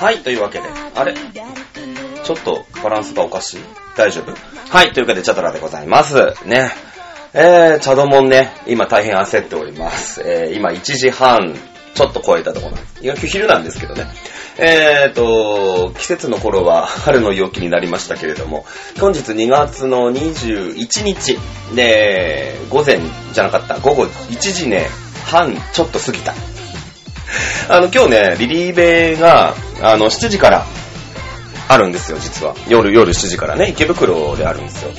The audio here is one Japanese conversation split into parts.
はい、というわけで、あれ？ちょっとバランスがおかしい？大丈夫？はい、というわけで、チャドラでございます。ね。えー、チャドモンね、今大変焦っております。えー、今1時半、ちょっと超えたところなんです。いや、今日昼なんですけどね。えーと、季節の頃は春の陽気になりましたけれども、本日2月の21日で、午前じゃなかった、午後1時ね、半ちょっと過ぎた。あの、今日ね、リリーベが、あの、7時からあるんですよ、実は。夜、夜7時からね、池袋であるんですよ。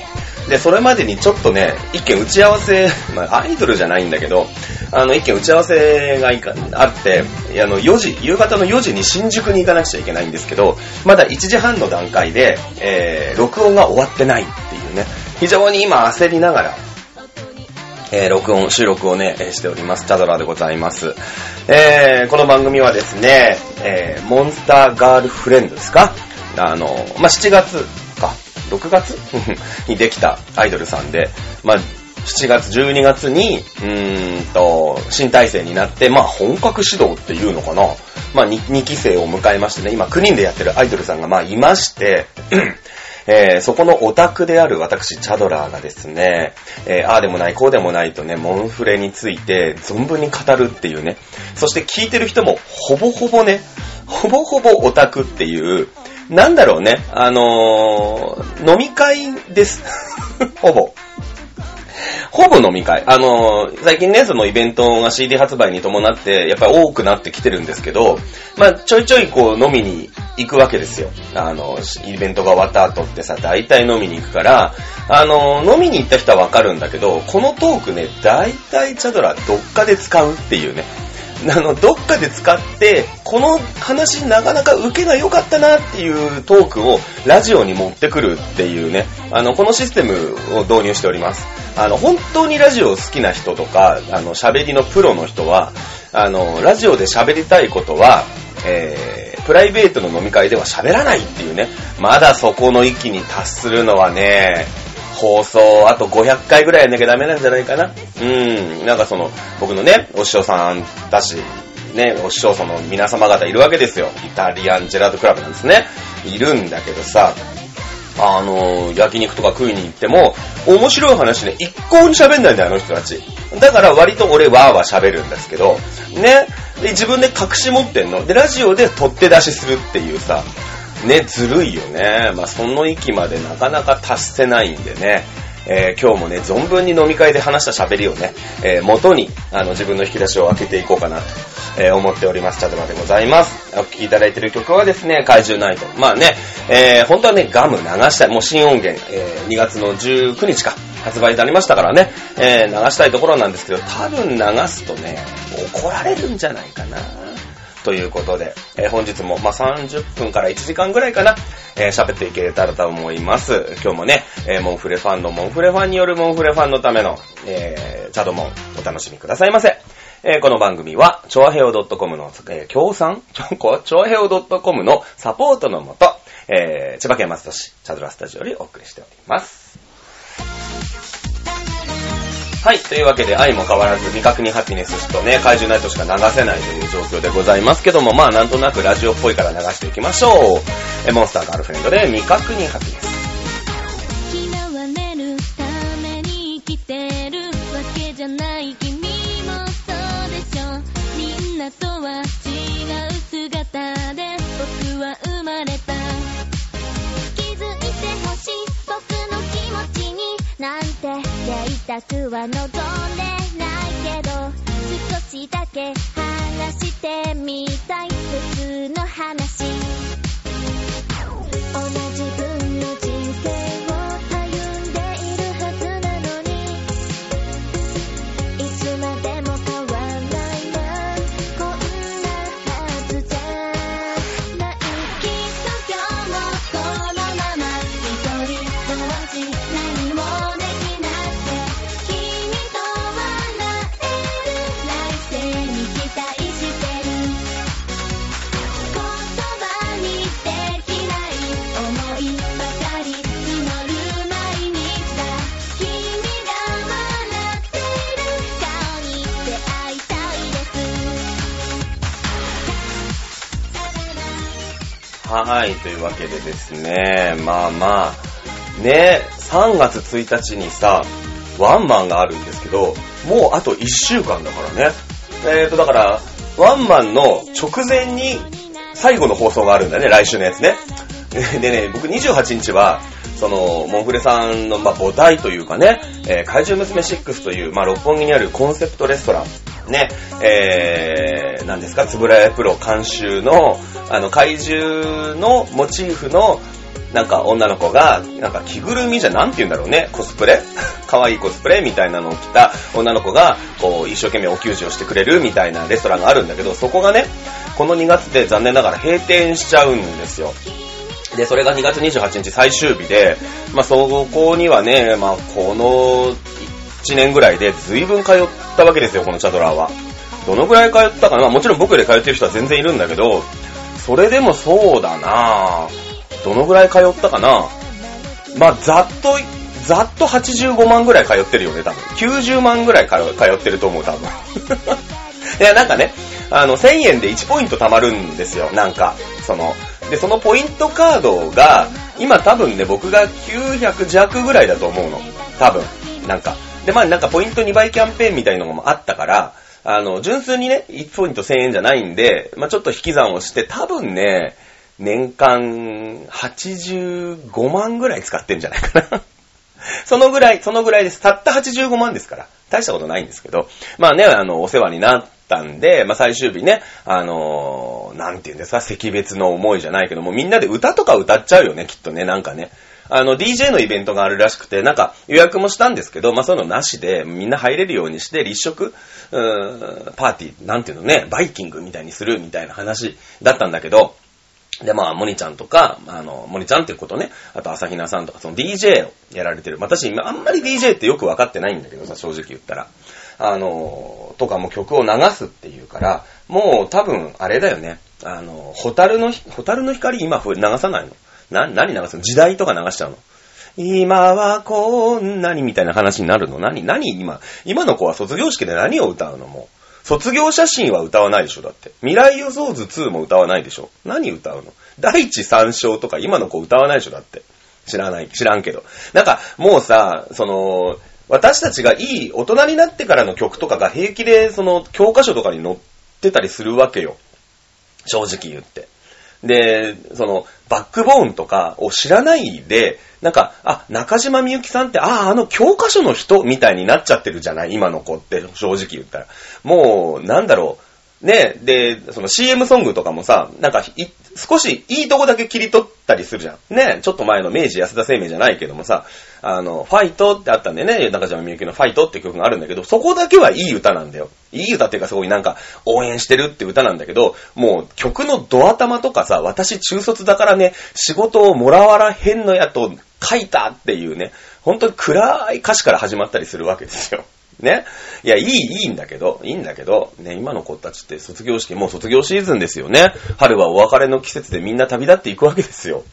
で、それまでにちょっとね、一件打ち合わせ、まあ、アイドルじゃないんだけど、あの、一件打ち合わせがいかあって、あの、4時、夕方の4時に新宿に行かなくちゃいけないんですけど、まだ1時半の段階で、えー、録音が終わってないっていうね、非常に今焦りながら、えー、録音、収録をね、しております。チャドラでございます。えー、この番組はですね、えー、モンスターガールフレンドですか？あの、まあ、7月か、6月？にできたアイドルさんで、まあ、7月、12月に、うーんと、新体制になって、まあ、本格指導っていうのかな。まあ2、2期生を迎えましてね、今9人でやってるアイドルさんがまあいまして、えーそこのオタクである私、チャドラーがですね、えーああでもない、こうでもないとね、モンフレについて存分に語るっていうね、そして聞いてる人もほぼほぼね、ほぼほぼオタクっていう、なんだろうね、あのー飲み会です。ほぼ。ほぼ飲み会。あのー最近ね、そのイベントが CD 発売に伴って、やっぱり多くなってきてるんですけど、まあ、ちょいちょいこう飲みに行くわけですよ。あの、イベントが終わった後ってさ、大体飲みに行くから、あのー飲みに行った人はわかるんだけど、このトークね、大体チャドラどっかで使うっていうね。あの、どっかで使って、この話なかなか受けが良かったなっていうトークをラジオに持ってくるっていうね、あの、このシステムを導入しております。あの、本当にラジオ好きな人とか、あの、喋りのプロの人は、あの、ラジオで喋りたいことは、えー、プライベートの飲み会では喋らないっていうね、まだそこの域に達するのはね、放送、あと500回ぐらいやんなきゃダメなんじゃないかな。うん。なんかその、僕のね、お師匠さんだし、ね、お師匠その皆様方いるわけですよ。イタリアンジェラートクラブなんですね。いるんだけどさ、あの、焼肉とか食いに行っても、面白い話ね、一向に喋んないんだよ、あの人たち。だから割と俺わーわー喋るんですけど、ね、で自分で隠し持ってんの。で、ラジオで取って出しするっていうさ、ね、ずるいよね。まあ、その域までなかなか達せないんでね。えー今日もね、存分に飲み会で話した喋りをね、えー元に、あの、自分の引き出しを開けていこうかなと、えー思っております。チャドラでございます。お聴きいただいている曲はですね、怪獣ナイト。まあね、えー本当はね、ガム流したい。もう新音源、えー2月の19日か、発売になりましたからね、えー流したいところなんですけど、多分流すとね、怒られるんじゃないかな。ということで、えー本日も、まあ、30分から1時間ぐらいかな、えー喋っていけたらと思います。今日もね、えーモンフレファンのモンフレファンによるモンフレファンのための、えーチャドモン、お楽しみくださいませ。えーこの番組は、ちょわへお .com の、えー協賛？ちょ、こちょわへお .com のサポートのもと、えー千葉県松戸市、チャドラスタジオよりお送りしております。はい。というわけで、愛も変わらず、未確認ハピネスとね、怪獣ナイトしか流せないという状況でございますけども、まあ、なんとなくラジオっぽいから流していきましょう。え、モンスターガールフレンドで、未確認ハピネス。とは違う姿でたくは望んでないけど少しだけ話してみたい普通の話。同じはい、というわけでですね、まあまあ、ね、3月1日にさ、ワンマンがあるんですけど、もうあと1週間だからね。えーと、だから、ワンマンの直前に最後の放送があるんだね、来週のやつね。でね、僕28日は、その、モンフレさんの、まあ、母体というかね、えー、怪獣娘6という、まあ、六本木にあるコンセプトレストラン、ね、えー、なんですか、つぶらやプロ監修の、あの、怪獣のモチーフの、なんか女の子が、なんか着ぐるみじゃなんて言うんだろうね、コスプレ？可愛いコスプレみたいなのを着た女の子が、こう、一生懸命お給仕をしてくれるみたいなレストランがあるんだけど、そこがね、この2月で残念ながら閉店しちゃうんですよ。で、それが2月28日最終日で、まあ、そこにはね、まあ、この1年ぐらいで随分通ったわけですよ、このチャドラーは。どのぐらい通ったかな、まあ、もちろん僕より通ってる人は全然いるんだけど、それでもそうだなどのぐらい通ったかなまあ、ざっと、ざっと85万ぐらい通ってるよね、多分。90万ぐらい通ってると思う、多分。いや、なんかね、あの、1000円で1ポイント貯まるんですよ、なんか。その、で、そのポイントカードが、今多分ね、僕が900弱ぐらいだと思うの。多分。なんか。で、まあなんかポイント2倍キャンペーンみたいなのもあったから、あの、純粋にね、1ポイント1000円じゃないんで、まあちょっと引き算をして、多分ね、年間85万ぐらい使ってんじゃないかな。そのぐらい、そのぐらいです。たった85万ですから。大したことないんですけど。まあね、あの、お世話になったんで、まあ最終日ね、あのー、なんて言うんですか、惜別の思いじゃないけども、みんなで歌とか歌っちゃうよね、きっとね、なんかね。あの、DJ のイベントがあるらしくて、なんか予約もしたんですけど、まあそういうのなしで、みんな入れるようにして、立食、うーん、パーティー、なんていうのね、バイキングみたいにするみたいな話だったんだけど、で、まあ、モニちゃんとか、あの、モニちゃんっていうことね、あと、朝比奈さんとか、その DJ をやられてる。私、今、あんまり DJ ってよくわかってないんだけどさ、正直言ったら。あの、とかも曲を流すっていうから、もう多分、あれだよね。あの、ホタルの、ホタルの光今流さないのな、何流すの？時代とか流しちゃうの？今はこんなにみたいな話になるの？何何今、今の子は卒業式で何を歌うの？もう。卒業写真は歌わないでしょ？だって。未来予想図2も歌わないでしょ？何歌うの？第一三章とか今の子歌わないでしょ？だって。知らない、知らんけど。なんか、もうさ、その、私たちがいい大人になってからの曲とかが平気で、その、教科書とかに載ってたりするわけよ。正直言って。で、その、バックボーンとかを知らないで、なんか、あ、中島みゆきさんって、あ、ああの教科書の人みたいになっちゃってるじゃない？今の子って、正直言ったら。もう、なんだろう。ね、で、その CM ソングとかもさ、なんか、少しいいとこだけ切り取ったりするじゃん。ね、ちょっと前の明治安田生命じゃないけどもさ、あの、ファイトってあったんでね、中島みゆきのファイトって曲があるんだけど、そこだけはいい歌なんだよ。いい歌っていうかすごいなんか応援してるって歌なんだけど、もう曲のドア玉とかさ、私中卒だからね、仕事をもらわらへんのやと書いたっていうね、本当に暗い歌詞から始まったりするわけですよ。ね。いや、いい、いいんだけど、いいんだけど、ね、今の子たちって卒業式、もう卒業シーズンですよね。春はお別れの季節でみんな旅立っていくわけですよ。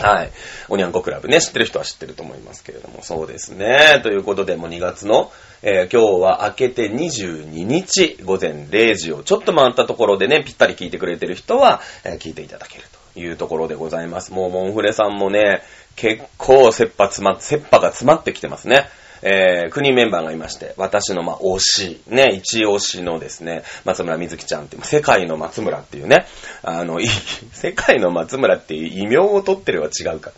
はい。おにゃんこクラブね、知ってる人は知ってると思いますけれども、そうですね。ということで、もう2月の、えー、今日は明けて22日、午前0時をちょっと回ったところでね、ぴったり聞いてくれてる人は、えー、聞いていただけるというところでございます。もう、モンフレさんもね、結構、切羽詰ま、切羽が詰まってきてますね。えー、国メンバーがいまして、私のまあ推し、ね、一押しのですね、松村みずきちゃんっていう、世界の松村っていうね、あの、世界の松村っていう異名を取ってるは違うか。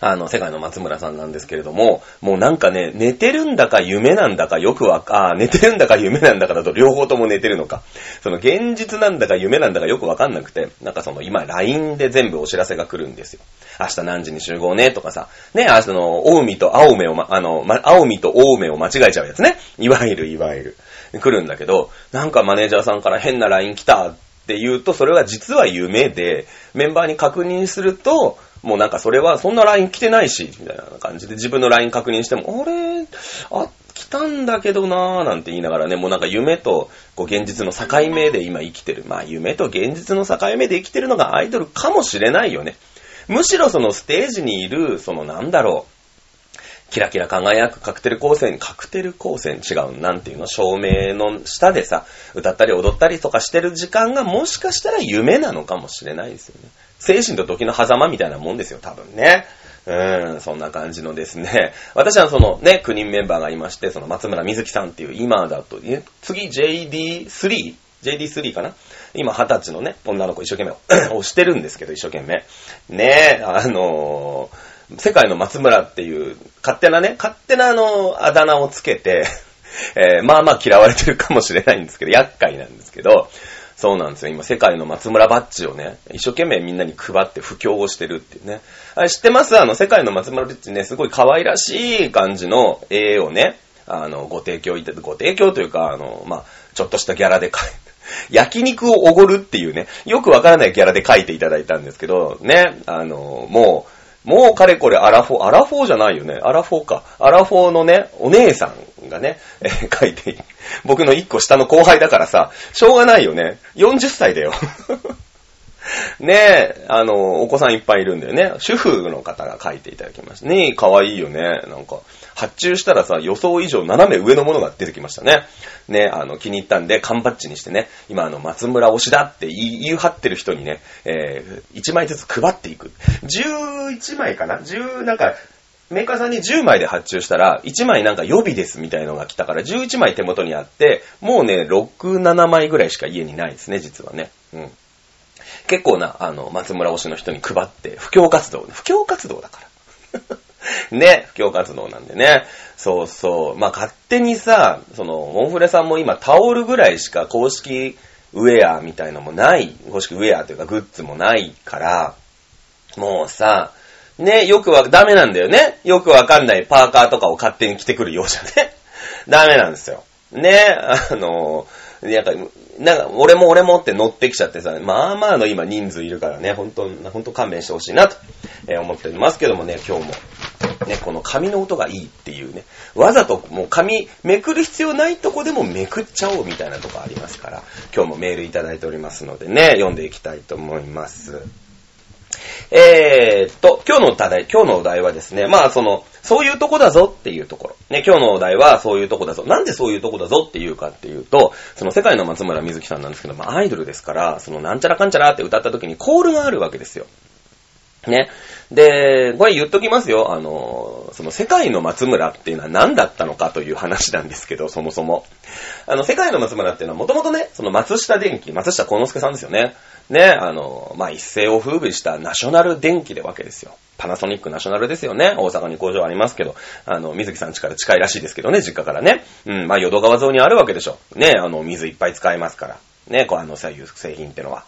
あの、世界の松村さんなんですけれども、もうなんかね、寝てるんだか夢なんだかよくわか、あ寝てるんだか夢なんだかだと両方とも寝てるのか。その現実なんだか夢なんだかよくわかんなくて、なんかその今 LINE で全部お知らせが来るんですよ。明日何時に集合ねとかさ、ね、明日の、大海と青梅を、ま、あの、ま、青海と大梅を間違えちゃうやつね。いわゆるいわゆる。来るんだけど、なんかマネージャーさんから変な LINE 来たって言うと、それは実は夢で、メンバーに確認すると、もうなんかそれはそんな LINE 来てないし、みたいな感じで自分の LINE 確認しても、あれ、あ、来たんだけどなーなんて言いながらね、もうなんか夢とこう現実の境目で今生きてる。まあ夢と現実の境目で生きてるのがアイドルかもしれないよね。むしろそのステージにいる、そのなんだろう、キラキラ輝くカクテル光線、カクテル光線違う、なんていうの照明の下でさ、歌ったり踊ったりとかしてる時間がもしかしたら夢なのかもしれないですよね。精神と時の狭間みたいなもんですよ、多分ね。うん、そんな感じのですね。私はそのね、9人メンバーがいまして、その松村瑞希さんっていう今だと、次 JD3?JD3 かな？今二十歳のね、女の子一生懸命 押してるんですけど、一生懸命。ねえ、あのー世界の松村っていう、勝手なね、勝手なあの、あだ名をつけて、えー、まあまあ嫌われてるかもしれないんですけど、厄介なんですけど、そうなんですよ。今、世界の松村バッジをね、一生懸命みんなに配って布教をしてるっていうね。あ知ってます？あの、世界の松村バッジね、すごい可愛らしい感じの絵をね、あの、ご提供いただご提供というか、あの、まあ、ちょっとしたギャラで買え、焼肉をおごるっていうね、よくわからないギャラで書いていただいたんですけど、ね、あの、もう、もうかれこれアラフォー、アラフォーじゃないよね。アラフォーか。アラフォーのね、お姉さんがね、えー、書いて、僕の一個下の後輩だからさ、しょうがないよね。40歳だよ。ねえ、あの、お子さんいっぱいいるんだよね。主婦の方が書いていただきました。ねえ、かわいいよね。なんか、発注したらさ、予想以上斜め上のものが出てきましたね。ねえ、あの、気に入ったんで、缶バッジにしてね、今あの、松村推しだって言い張ってる人にね、えー、1枚ずつ配っていく。11枚かな ?10、なんか、メーカーさんに10枚で発注したら、1枚なんか予備ですみたいのが来たから、11枚手元にあって、もうね、6、7枚ぐらいしか家にないですね、実はね。うん。結構な、あの、松村推しの人に配って、布教活動、布教活動だから。ね、布教活動なんでね。そうそう。まあ、勝手にさ、その、モンフレさんも今タオルぐらいしか公式ウェアみたいのもない、公式ウェアというかグッズもないから、もうさ、ね、よくは、ダメなんだよね。よくわかんないパーカーとかを勝手に着てくるようじゃね。ダメなんですよ。ね、あの、やっぱ、なんか、俺も俺もって乗ってきちゃってさ、まあまあの今人数いるからね、本当本当勘弁してほしいなと、え思っておりますけどもね、今日も、ね、この紙の音がいいっていうね、わざともう紙めくる必要ないとこでもめくっちゃおうみたいなとこありますから、今日もメールいただいておりますのでね、読んでいきたいと思います。えー、っと、今日の題、今日のお題はですね、まあその、そういうとこだぞっていうところ。ね、今日のお題はそういうとこだぞ。なんでそういうとこだぞっていうかっていうと、その世界の松村瑞希さんなんですけど、まあアイドルですから、そのなんちゃらかんちゃらって歌った時にコールがあるわけですよ。ね。で、これ言っときますよ。あの、その世界の松村っていうのは何だったのかという話なんですけど、そもそも。あの、世界の松村っていうのはもともとね、その松下電機、松下幸之助さんですよね。ね、あの、まあ、一世を風靡したナショナル電機でわけですよ。パナソニックナショナルですよね。大阪に工場ありますけど、あの、水木さん家から近いらしいですけどね、実家からね。うん、まあ、淀川沿いにあるわけでしょ。ね、あの、水いっぱい使えますから。ね、こう、あの、そういう製品ってのは。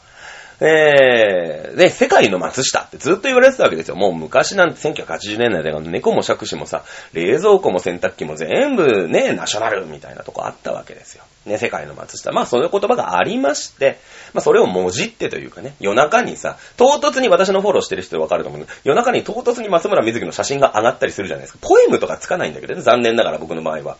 えー、で、世界の松下ってずっと言われてたわけですよ。もう昔なんて1980年代で猫も杓子もさ、冷蔵庫も洗濯機も全部ね、ナショナルみたいなとこあったわけですよ。ね、世界の松下。まあそういう言葉がありまして、まあそれをもじってというかね、夜中にさ、唐突に私のフォローしてる人わかると思う夜中に唐突に松村瑞希の写真が上がったりするじゃないですか。ポエムとかつかないんだけどね、残念ながら僕の場合は。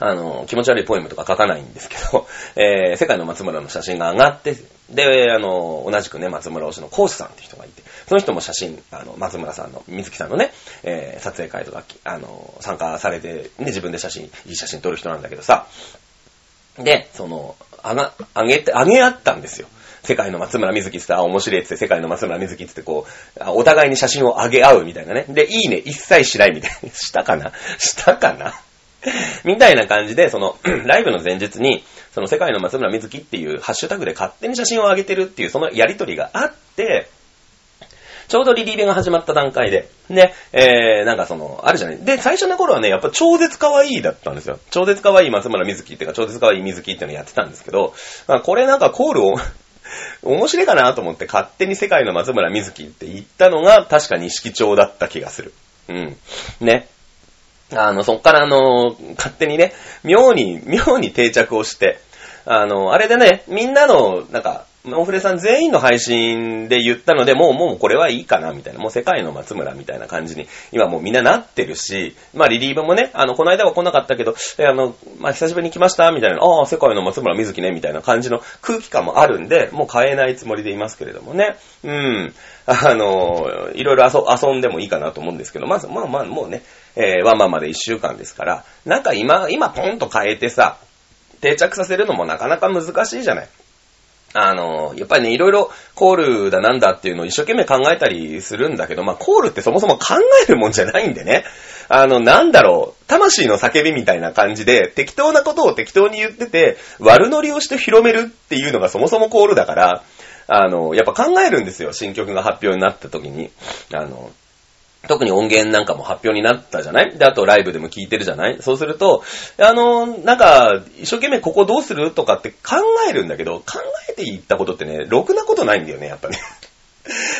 あの、気持ち悪いポエムとか書かないんですけど、えー、世界の松村の写真が上がって、で、あの、同じくね、松村推しのコースさんって人がいて、その人も写真、あの、松村さんの、水木さんのね、えー、撮影会とか、あの、参加されて、ね、自分で写真、いい写真撮る人なんだけどさ、で、その、あが、あげて、あげ合ったんですよ。世界の松村瑞希ってあ、面白いって世界の松村瑞希ってこう、お互いに写真をあげ合うみたいなね。で、いいね、一切しないみたいな。したかな？したかな？みたいな感じで、その、ライブの前日に、その世界の松村瑞希っていうハッシュタグで勝手に写真を上げてるっていう、そのやりとりがあって、ちょうどリリーベが始まった段階で、ね、えー、なんかその、あるじゃない。で、最初の頃はね、やっぱ超絶可愛いだったんですよ。超絶可愛い松村瑞希っていうか、超絶可愛い瑞希っていうのやってたんですけど、まあ、これなんかコールを 面白いかなと思って勝手に世界の松村瑞希って言ったのが確か錦町だった気がする。うん。ね。あの、そっからあの、勝手にね、妙に、妙に定着をして、あの、あれでね、みんなの、なんか、モンフレさん全員の配信で言ったので、もうもうこれはいいかな、みたいな。もう世界の松村みたいな感じに、今もうみんななってるし、まあリリーブもね、あの、この間は来なかったけど、えあの、まあ久しぶりに来ました、みたいな、ああ、世界の松村瑞希ね、みたいな感じの空気感もあるんで、もう変えないつもりでいますけれどもね。うん。あの、いろいろ遊んでもいいかなと思うんですけど、まず、まあまあ、もうね、えー、ワンマンまで1週間ですから、なんか今、今ポンと変えてさ、定着させるのもなかなか難しいじゃない。あの、やっぱりね、いろいろコールだなんだっていうのを一生懸命考えたりするんだけど、まあ、コールってそもそも考えるもんじゃないんでね。あの、なんだろう、魂の叫びみたいな感じで、適当なことを適当に言ってて、悪乗りをして広めるっていうのがそもそもコールだから、あの、やっぱ考えるんですよ、新曲が発表になった時に。あの、特に音源なんかも発表になったじゃない？で、あとライブでも聞いてるじゃない？そうすると、あの、なんか、一生懸命ここどうする？とかって考えるんだけど、考えていったことってね、ろくなことないんだよね、やっぱね。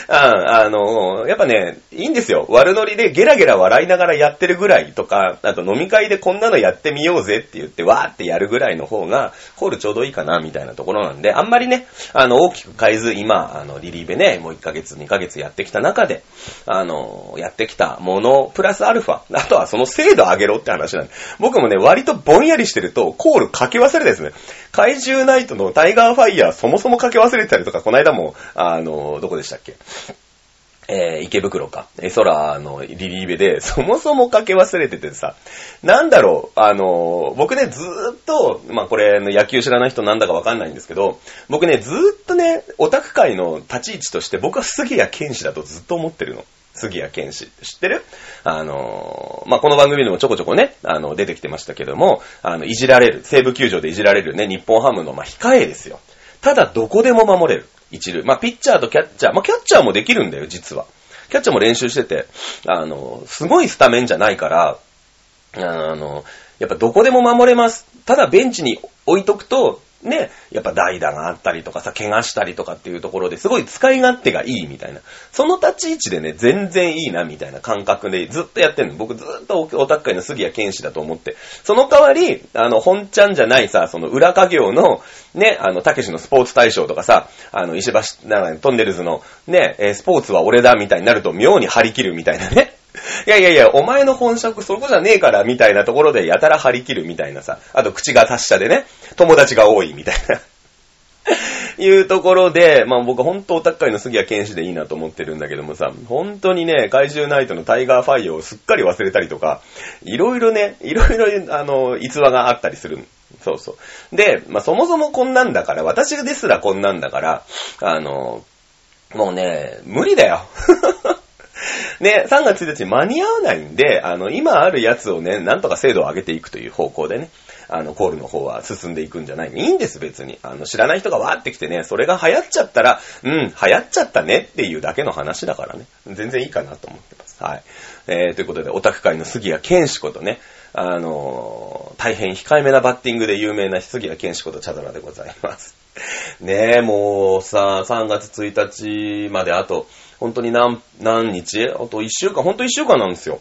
ああの、やっぱね、いいんですよ。悪ノリでゲラゲラ笑いながらやってるぐらいとか、あと飲み会でこんなのやってみようぜって言ってわーってやるぐらいの方が、コールちょうどいいかなみたいなところなんで、あんまりね、あの、大きく変えず、今、あの、リリイベね、もう1ヶ月、2ヶ月やってきた中で、あの、やってきたもの、プラスアルファ、あとはその精度上げろって話なんで、僕もね、割とぼんやりしてると、コールかけ忘れですね。怪獣ナイトのタイガーファイヤーそもそもかけ忘れてたりとか、この間も、あの、どこでした？っけ？えー、池袋か。え、空のリリイベで、そもそもかけ忘れててさ、なんだろう、あの、僕ね、ずーっと、まあ、これ、野球知らない人なんだかわかんないんですけど、僕ね、ずーっとね、オタク界の立ち位置として、僕は杉谷剣士だとずっと思ってるの。杉谷剣士知ってる？あの、まあ、この番組でもちょこちょこね、あの、出てきてましたけども、あの、いじられる、西武球場でいじられるね、日本ハムの、まあ、控えですよ。ただ、どこでも守れる。一塁。まあ、ピッチャーとキャッチャー。まあ、キャッチャーもできるんだよ、実は。キャッチャーも練習してて、あの、すごいスタメンじゃないから、あの、やっぱどこでも守れます。ただベンチに置いとくと、ね、やっぱ代打があったりとかさ、怪我したりとかっていうところですごい使い勝手がいいみたいな。その立ち位置でね、全然いいなみたいな感覚でずっとやってんの。僕ずっとオタッカイの杉谷剣士だと思って。その代わり、あの、本ちゃんじゃないさ、その裏家業の、ね、あの、たけしのスポーツ大賞とかさ、あの、石橋、なんかトンネルズの、ね、スポーツは俺だみたいになると妙に張り切るみたいなね。いやいやいや、お前の本職そこじゃねえから、みたいなところでやたら張り切るみたいなさ。あと口が達者でね、友達が多いみたいな。いうところで、まあ僕ほんとオタク界の杉谷拳士でいいなと思ってるんだけどもさ、本当にね、怪獣ナイトのタイガーファイヤーをすっかり忘れたりとか、いろいろね、いろいろあの、逸話があったりする。そうそう。で、まあそもそもこんなんだから、私ですらこんなんだから、あの、もうね、無理だよ。ね、3月1日間に合わないんで、あの、今あるやつをね、なんとか精度を上げていくという方向でね、あの、コールの方は進んでいくんじゃないいいんです、別に。あの、知らない人がわーって来てね、それが流行っちゃったら、うん、流行っちゃったねっていうだけの話だからね。全然いいかなと思ってます。はい。えー、ということで、オタク界の杉谷健志ことね、あのー、大変控えめなバッティングで有名な杉谷健志ことチャドラでございます。ねえ、もうさ、3月1日まであと、本当に何、何日？あと1週間、本当1週間なんですよ。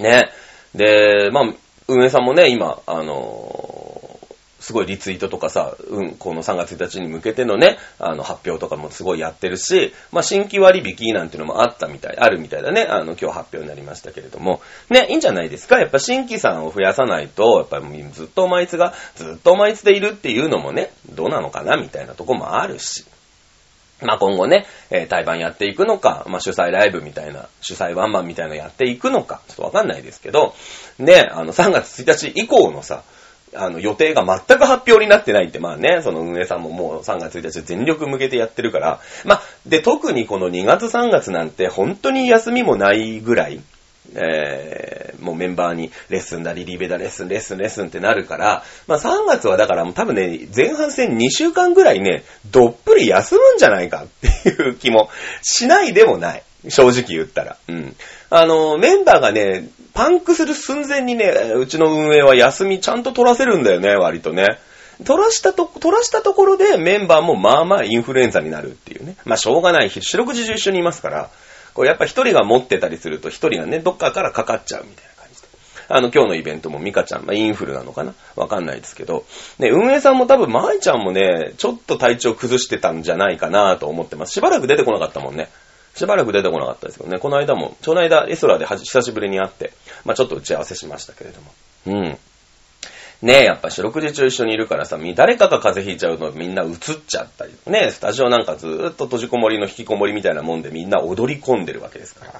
ね。で、まあ、運営さんもね、今、あのー、すごいリツイートとかさ、うん、この3月1日に向けてのね、あの、発表とかもすごいやってるし、まあ、新規割引なんていうのもあったみたい、あるみたいだね。あの、今日発表になりましたけれども。ね、いいんじゃないですか？やっぱ新規さんを増やさないと、やっぱりずっとお前いつが、ずっとお前いつでいるっていうのもね、どうなのかな？みたいなとこもあるし。まあ、今後ね、えー、対バンやっていくのか、まあ、主催ライブみたいな、主催ワンマンみたいなのやっていくのか、ちょっとわかんないですけど、ね、あの、3月1日以降のさ、あの、予定が全く発表になってないって、まあね、その運営さんももう3月1日全力向けてやってるから、まあ、で、特にこの2月3月なんて本当に休みもないぐらい、えー、もうメンバーにレッスンだ、リリーベだ、レッスン、レッスン、レッスンってなるから、まあ3月はだからもう多分ね、前半戦2週間ぐらいね、どっぷり休むんじゃないかっていう気もしないでもない。正直言ったら。うん。あの、メンバーがね、パンクする寸前にね、うちの運営は休みちゃんと取らせるんだよね、割とね。取らしたと、取らしたところでメンバーもまあまあインフルエンザになるっていうね。まあしょうがない。四六時中一緒にいますから。こうやっぱ一人が持ってたりすると一人がね、どっかからかかっちゃうみたいな感じで。あの、今日のイベントもミカちゃん、まあ、インフルなのかな？わかんないですけど、ね、運営さんも多分、まいちゃんもね、ちょっと体調崩してたんじゃないかなと思ってます。しばらく出てこなかったもんね。しばらく出てこなかったですよね。この間も、ちょの間、エソラで久しぶりに会って、まあちょっと打ち合わせしましたけれども。うん。ねえ、やっぱ四六時中一緒にいるからさ、誰かが風邪ひいちゃうのみんな映っちゃったり、ねスタジオなんかずーっと閉じこもりの引きこもりみたいなもんでみんな踊り込んでるわけですから。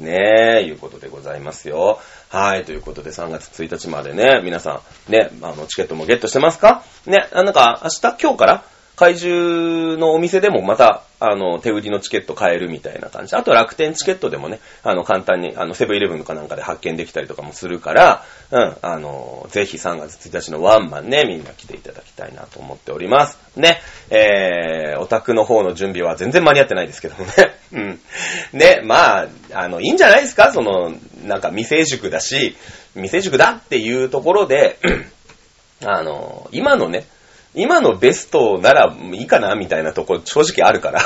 ねえ、いうことでございますよ。はい、ということで3月1日までね、皆さん、ね、あの、チケットもゲットしてますか？ね、なんか、明日、今日から？怪獣のお店でもまた、あの、手売りのチケット買えるみたいな感じ。あと楽天チケットでもね、あの、簡単に、あの、セブンイレブンとかなんかで発見できたりとかもするから、うん、あの、ぜひ3月1日のワンマンね、みんな来ていただきたいなと思っております。ね、えー、オタクの方の準備は全然間に合ってないですけどもね。うん。ね、まあ、あの、いいんじゃないですか？その、なんか未成熟だし、未成熟だっていうところで、あの、今のね、今のベストならいいかなみたいなとこ正直あるから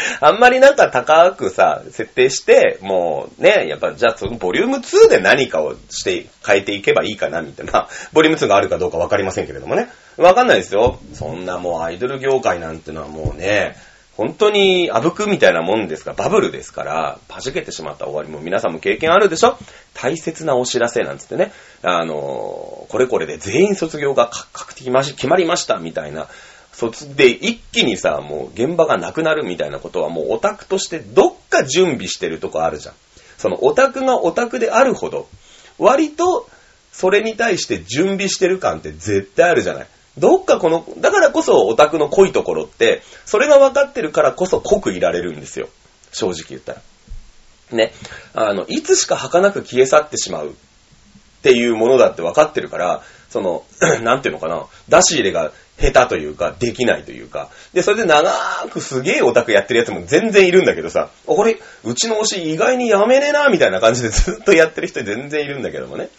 あんまりなんか高くさ、設定して、もうね、やっぱじゃあそのボリューム2で何かをして変えていけばいいかなみたいな。まあ、ボリューム2があるかどうかわかりませんけれどもね。わかんないですよ。そんなもうアイドル業界なんてのはもうね、本当にあぶくみたいなもんですが、バブルですから、弾けてしまった終わりも皆さんも経験あるでしょ？大切なお知らせなんつってね、あの、これこれで全員卒業が確定決まりましたみたいな、卒で一気にさ、もう現場がなくなるみたいなことはもうオタクとしてどっか準備してるとこあるじゃん。そのオタクがオタクであるほど、割とそれに対して準備してる感って絶対あるじゃない。どっかこの、だからこそオタクの濃いところって、それが分かってるからこそ濃くいられるんですよ。正直言ったら。ね。あの、いつしか儚く消え去ってしまうっていうものだって分かってるから、その、なんていうのかな、出し入れが下手というか、できないというか。で、それで長くすげえオタクやってるやつも全然いるんだけどさ、これ、うちの推し意外にやめねえな、みたいな感じでずっとやってる人全然いるんだけどもね。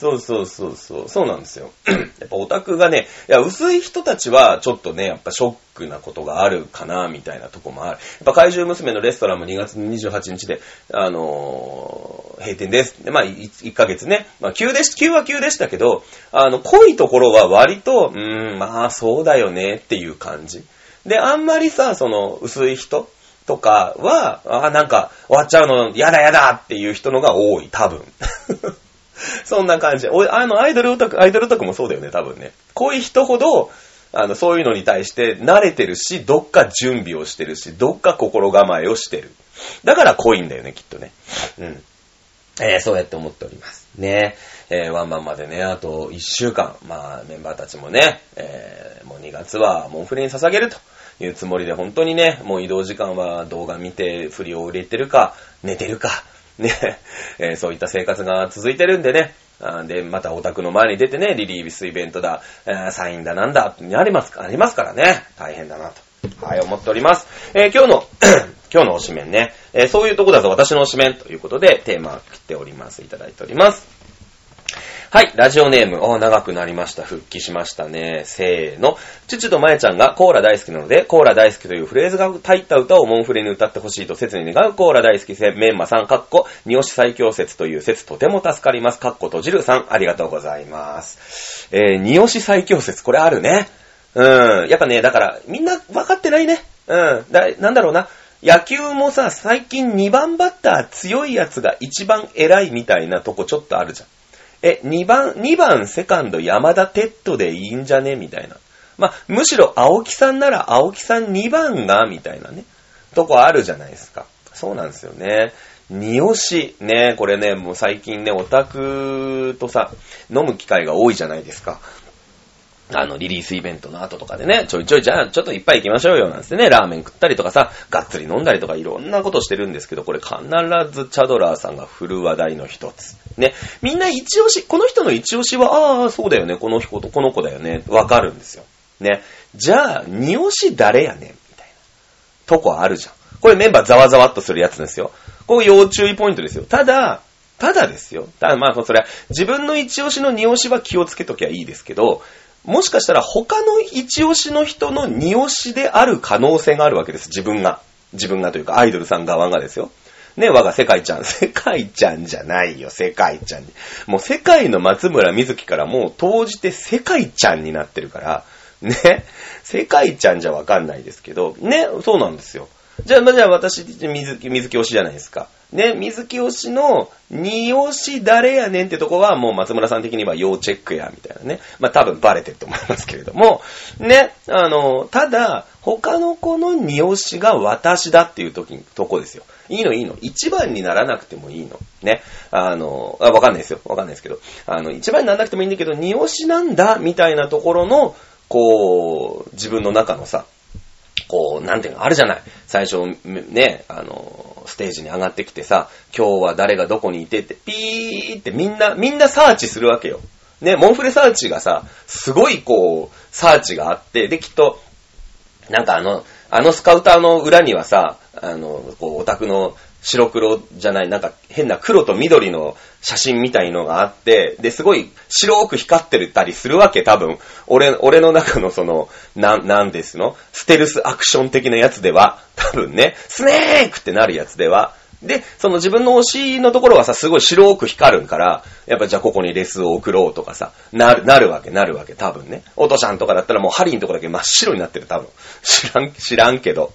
そうそうそうそう、そうなんですよ。やっぱオタクがね、いや、薄い人たちはちょっとね、やっぱショックなことがあるかな、みたいなとこもある。やっぱ怪獣娘のレストランも2月28日で、あのー、閉店です。で、まあ1、1ヶ月ね。まあ、急でし、急は急でしたけど、あの、濃いところは割と、うーん、まあ、そうだよねっていう感じ。で、あんまりさ、その、薄い人とかは、あ、なんか、終わっちゃうの、やだやだっていう人のが多い、多分。そんな感じ。おあの、アイドルオタク、アイドルオタクもそうだよね、多分ね。こうい人ほど、あの、そういうのに対して慣れてるし、どっか準備をしてるし、どっか心構えをしてる。だから濃いんだよね、きっとね。うん。えー、そうやって思っております。ねえー、ワンマンまでね、あと1週間、まあ、メンバーたちもね、えー、もう2月はモンフレに捧げるというつもりで、本当にね、もう移動時間は動画見て、振りを入れてるか、寝てるか、ね、えー、そういった生活が続いてるんでね、で、またオタクの前に出てね、リリービスイベントだ、えー、サインだなんだ、にあります、ありますからね、大変だなと、はい、思っております。えー、今日の、今日のおしめんね、えー、そういうとこだぞ、私のおしめんということで、テーマ切っております、いただいております。はい、ラジオネーム、お長くなりました。復帰しましたね。せーの。父とまえちゃんがコーラ大好きなので、コーラ大好きというフレーズが入った歌をモンフレに歌ってほしいと切に願うコーラ大好きせメンマさん、かっこ、二押し最強説という説とても助かります。かっこ閉じるさん、ありがとうございます。えー、二押し最強説、これあるね。うん。やっぱね、だから、みんな分かってないね。うん。だ、なんだろうな。野球もさ、最近2番バッター強いやつが一番偉いみたいなとこちょっとあるじゃん。え、2番、2番セカンド山田哲人でいいんじゃね？みたいな。まあ、むしろ青木さんなら青木さん2番が、みたいなね、とこあるじゃないですか。そうなんですよね。二押し。ね、これね、もう最近ね、オタクとさ、飲む機会が多いじゃないですか。あの、リリースイベントの後とかでね、ちょいちょいじゃあちょっといっぱい行きましょうよなんてね、ラーメン食ったりとかさ、がっつり飲んだりとかいろんなことしてるんですけど、これ必ずチャドラーさんが振る話題の一つ。ね、みんな一押し、この人の一押しは、ああ、そうだよね、この人とこの子だよね、わかるんですよ。ね。じゃあ、二押し誰やねんみたいな。とこあるじゃん。これメンバーざわざわっとするやつですよ。ここ要注意ポイントですよ。ただ、ただですよ。ただまあ、それは、自分の一押しの二押しは気をつけときゃいいですけど、もしかしたら他の一押しの人の二押しである可能性があるわけです。自分が。自分がというかアイドルさん側がですよ。ね、我が世界ちゃん。世界ちゃんじゃないよ、世界ちゃん。もう世界の松村瑞希からもう投じて世界ちゃんになってるから、ね。世界ちゃんじゃわかんないですけど、ね、そうなんですよ。じゃあ、まあ、じゃあ私、水木、水木推しじゃないですか。ね、水木推しの二推し誰やねんってとこはもう松村さん的には要チェックや、みたいなね。まあ、多分バレてると思いますけれども、ね、あの、ただ、他の子の二推しが私だっていう時に、とこですよ。いいのいいの。一番にならなくてもいいの。ね。あの、あわかんないですよ。わかんないですけど。あの、一番にならなくてもいいんだけど、二推しなんだ、みたいなところの、こう、自分の中のさ、こう、なんていうの、あるじゃない。最初、ね、あの、ステージに上がってきてさ、今日は誰がどこにいてって、ピーってみんな、みんなサーチするわけよ。ね、モンフレサーチがさ、すごいこう、サーチがあって、で、きっと、なんかあの、あのスカウターの裏にはさ、あの、こう、オタクの白黒じゃない、なんか変な黒と緑の写真みたいのがあって、で、すごい白く光ってたりするわけ、多分。俺、俺の中のその、なん、なんですの？ステルスアクション的なやつでは、多分ね、スネークってなるやつでは、で、その自分の推しのところはさ、すごい白く光るから、やっぱじゃあここにレスを送ろうとかさ、なる、なるわけ、なるわけ、多分ね。おとちゃんとかだったらもうハリーのとこだけ真っ白になってる、多分。知らん、知らんけど。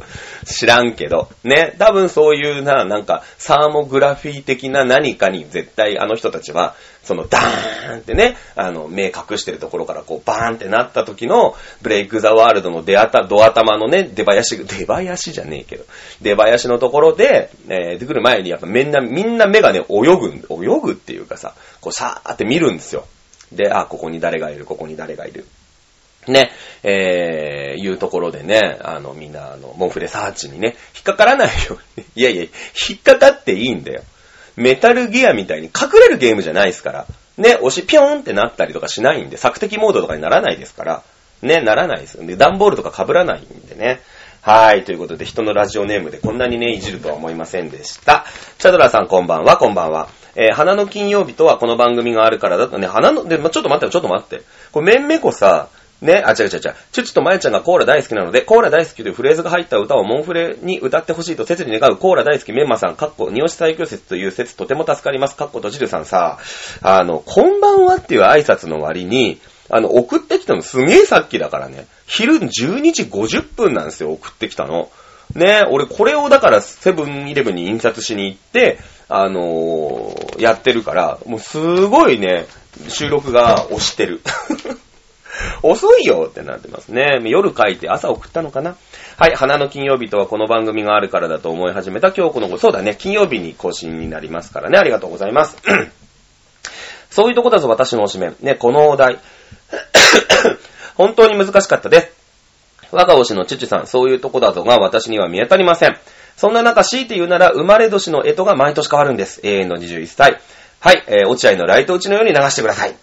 知らんけど。ね。多分そういうな、なんか、サーモグラフィー的な何かに絶対あの人たちは、そのダーンってね、あの、目隠してるところからこうバーンってなった時の、ブレイクザワールドの出あた、ド頭のね、出囃子、出囃子じゃねえけど、出囃子のところで、えー、出てくる前にやっぱみんな、みんな目がね、泳ぐ、泳ぐっていうかさ、こうさーって見るんですよ。で、あ、ここに誰がいる、ここに誰がいる。ね、えー、いうところでね、あの、みんな、あの、モンフレサーチにね、引っかからないように。いやいや、引っかかっていいんだよ。メタルギアみたいに隠れるゲームじゃないですから。ね、押しピョーンってなったりとかしないんで、索敵モードとかにならないですから。ね、ならないですよ。で、段ボールとか被らないんでね。はい。ということで、人のラジオネームでこんなにね、いじるとは思いませんでした。チャドラさんこんばんは、こんばんは。えー花の金曜日とはこの番組があるからだとね、花の、で、まちょっと待ってよ、ちょっと待って。これ、めんめこさ、ね、あ、違う違う違う。チュチュとまやちゃんがコーラ大好きなので、コーラ大好きというフレーズが入った歌をモンフレに歌ってほしいと切に願うコーラ大好きメンマさん、かっこ、二押し最強説という説とても助かります。かっことじるさんさ、あの、こんばんはっていう挨拶の割に、あの、送ってきたのすげえさっきだからね。昼12時50分なんですよ、送ってきたの。ね俺これをだからセブンイレブンに印刷しに行って、あのーやってるから、もうすごいね、収録が押してる。遅いよってなってますね。夜書いて朝送ったのかなはい、花の金曜日とはこの番組があるからだと思い始めた今日この頃、そうだね、金曜日に更新になりますからね、ありがとうございます。そういうとこだぞ、私のおしめ。ね、このお題。本当に難しかったです。我が推しのチュチュさん、そういうとこだぞが私には見当たりません。そんな中、強いて言うなら、生まれ年の干支が毎年変わるんです。永遠の21歳。はい、えー、落合のライト打ちのように流してください。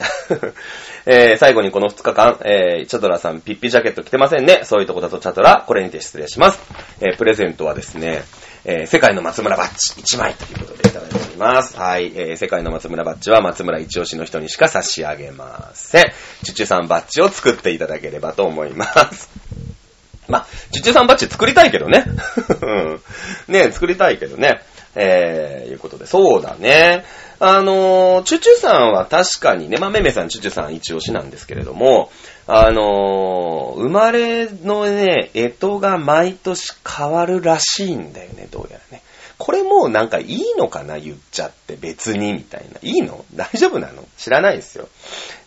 えー、最後にこの2日間、えー、チャトラさん、ピッピジャケット着てませんね。そういうとこだとチャトラ、これにて失礼します。えー、プレゼントはですね、えー、世界の松村バッジ1枚ということでいただいております。はい、えー、世界の松村バッジは松村一押しの人にしか差し上げません。チュチュさんバッジを作っていただければと思います。まあ、チュチュさんバッジ作りたいけどね。うんね作りたいけどね。えー、いうことで、そうだね。あのー、チュチュさんは確かにね、まあ、めめさん、チュチュさん一押しなんですけれども、あのー、生まれのね、干支が毎年変わるらしいんだよね、どうやらね。これもうなんかいいのかな言っちゃって別にみたいな。いいの？大丈夫なの？知らないですよ。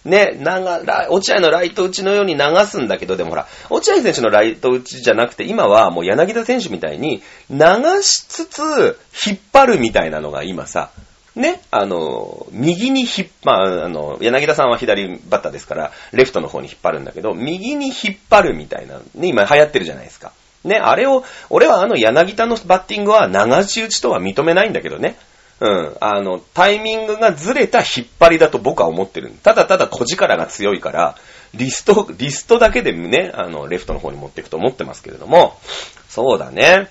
ね、長、ら落合のライト打ちのように流すんだけど、でもほら、落合選手のライト打ちじゃなくて、今はもう柳田選手みたいに流しつつ引っ張るみたいなのが今さ、ね、あの、右に引っ、まあ、あの、柳田さんは左バッターですから、レフトの方に引っ張るんだけど、右に引っ張るみたいな、ね、今流行ってるじゃないですか。ね、あれを、俺はあの柳田のバッティングは流し打ちとは認めないんだけどね。うん。あの、タイミングがずれた引っ張りだと僕は思ってる。ただただ小力が強いから、リスト、リストだけでね、あの、レフトの方に持っていくと思ってますけれども、そうだね。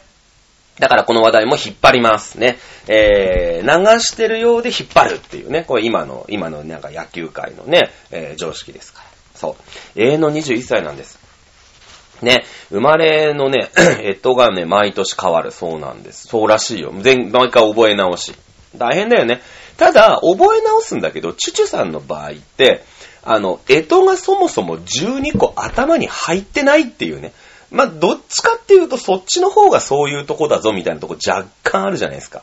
だからこの話題も引っ張りますね。えー、流してるようで引っ張るっていうね。これ今の、今のなんか野球界のね、えー常識ですから。そう。永遠の21歳なんです。ね、生まれのね、えっとがね、毎年変わるそうなんです。そうらしいよ。全、毎回覚え直し。大変だよね。ただ、覚え直すんだけど、チュチュさんの場合って、あの、えとがそもそも12個頭に入ってないっていうね。まあ、どっちかっていうと、そっちの方がそういうとこだぞみたいなとこ若干あるじゃないですか。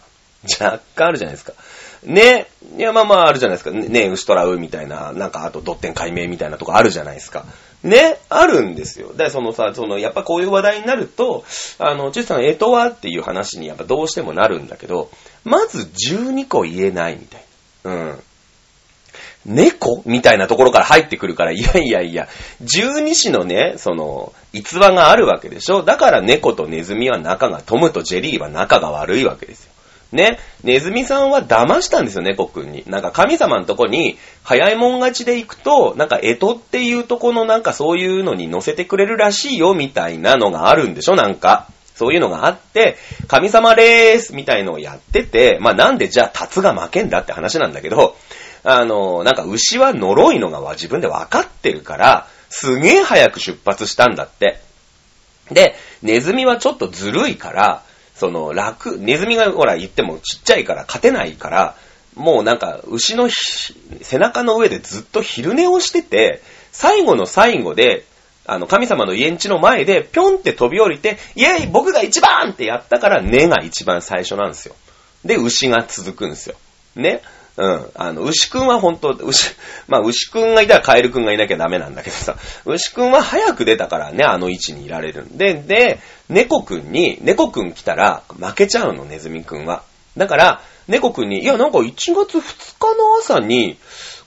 若干あるじゃないですか。ね。いや、まあまああるじゃないですか。ね、ね牛トラウみたいな、なんかあとドッテン解明みたいなとこあるじゃないですか。ね。あるんですよ。だからそのさ、その、やっぱこういう話題になると、あの、チュさん、えとはっていう話にやっぱどうしてもなるんだけど、まず12個言えないみたいな。うん。猫？みたいなところから入ってくるから、いやいやいや、十二支のね、その、逸話があるわけでしょだから猫とネズミは仲が、トムとジェリーは仲が悪いわけですよ。ね、ネズミさんは騙したんですよ、猫くんに。なんか神様のとこに、早いもん勝ちで行くと、なんか干支っていうとこのなんかそういうのに乗せてくれるらしいよ、みたいなのがあるんでしょなんか。そういうのがあって、神様レースみたいのをやってて、まあなんでじゃあタツが負けんだって話なんだけど、あの、なんか牛は呪いのが自分で分かってるから、すげえ早く出発したんだって。で、ネズミはちょっとずるいから、その楽、ネズミがほら言ってもちっちゃいから勝てないから、もうなんか牛の背中の上でずっと昼寝をしてて、最後の最後で、あの、神様の家んちの前で、ぴょんって飛び降りて、イェイ僕が一番ってやったから、根が一番最初なんですよ。で、牛が続くんですよ。ね。うん。あの、牛くんは本当牛、まあ、牛くんがいたらカエルくんがいなきゃダメなんだけどさ、牛くんは早く出たからね、あの位置にいられるんで、で、猫くんに、猫くん来たら負けちゃうの、ネズミくんは。だから、猫くんに、いや、なんか1月2日の朝に、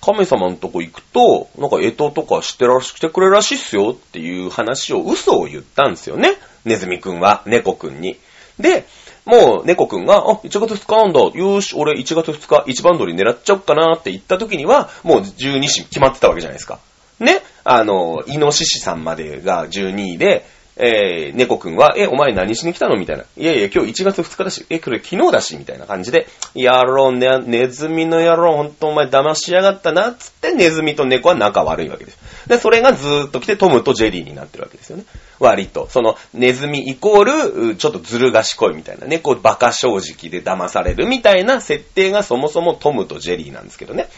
神様のとこ行くと、なんか、干支とかしてらしてくれるらしいっすよっていう話を、嘘を言ったんですよね。ネズミくんは、猫くんに。で、もう、猫くんが、あ、1月2日なんだ。よし、俺1月2日、一番取り狙っちゃおっかなって言った時には、もう12子決まってたわけじゃないですか。ね。あの、イノシシさんまでが12位で、えー、猫くんは、え、お前何しに来たの？みたいな。いやいや、今日1月2日だし、え、これ昨日だし？みたいな感じで、やろうね、ネズミの野郎、ほんとお前騙しやがったな、つってネズミと猫は仲悪いわけです。で、それがずーっと来てトムとジェリーになってるわけですよね。割と。その、ネズミイコール、ちょっとずる賢いみたいなね、こう、馬鹿正直で騙されるみたいな設定がそもそもトムとジェリーなんですけどね。